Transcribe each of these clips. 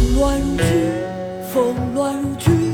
风乱如炬，风乱如炬，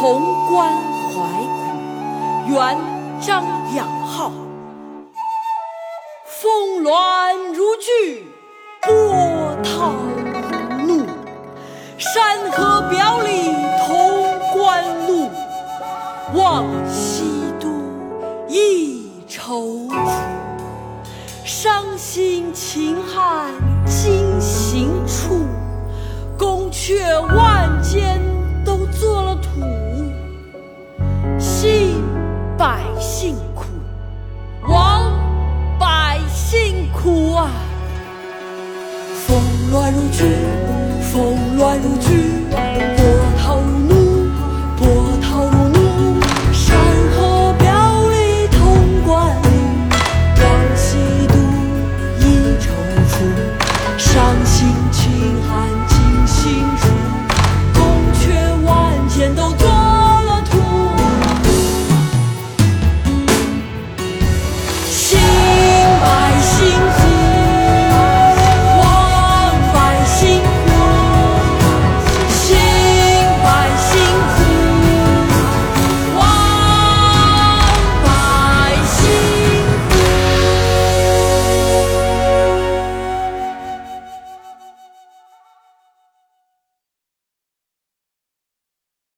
潼关怀古，元张养浩。峰峦如聚，波涛如怒。山河表里潼关路，望西都，一踌躇。伤心秦汉。乱如痴风乱如聚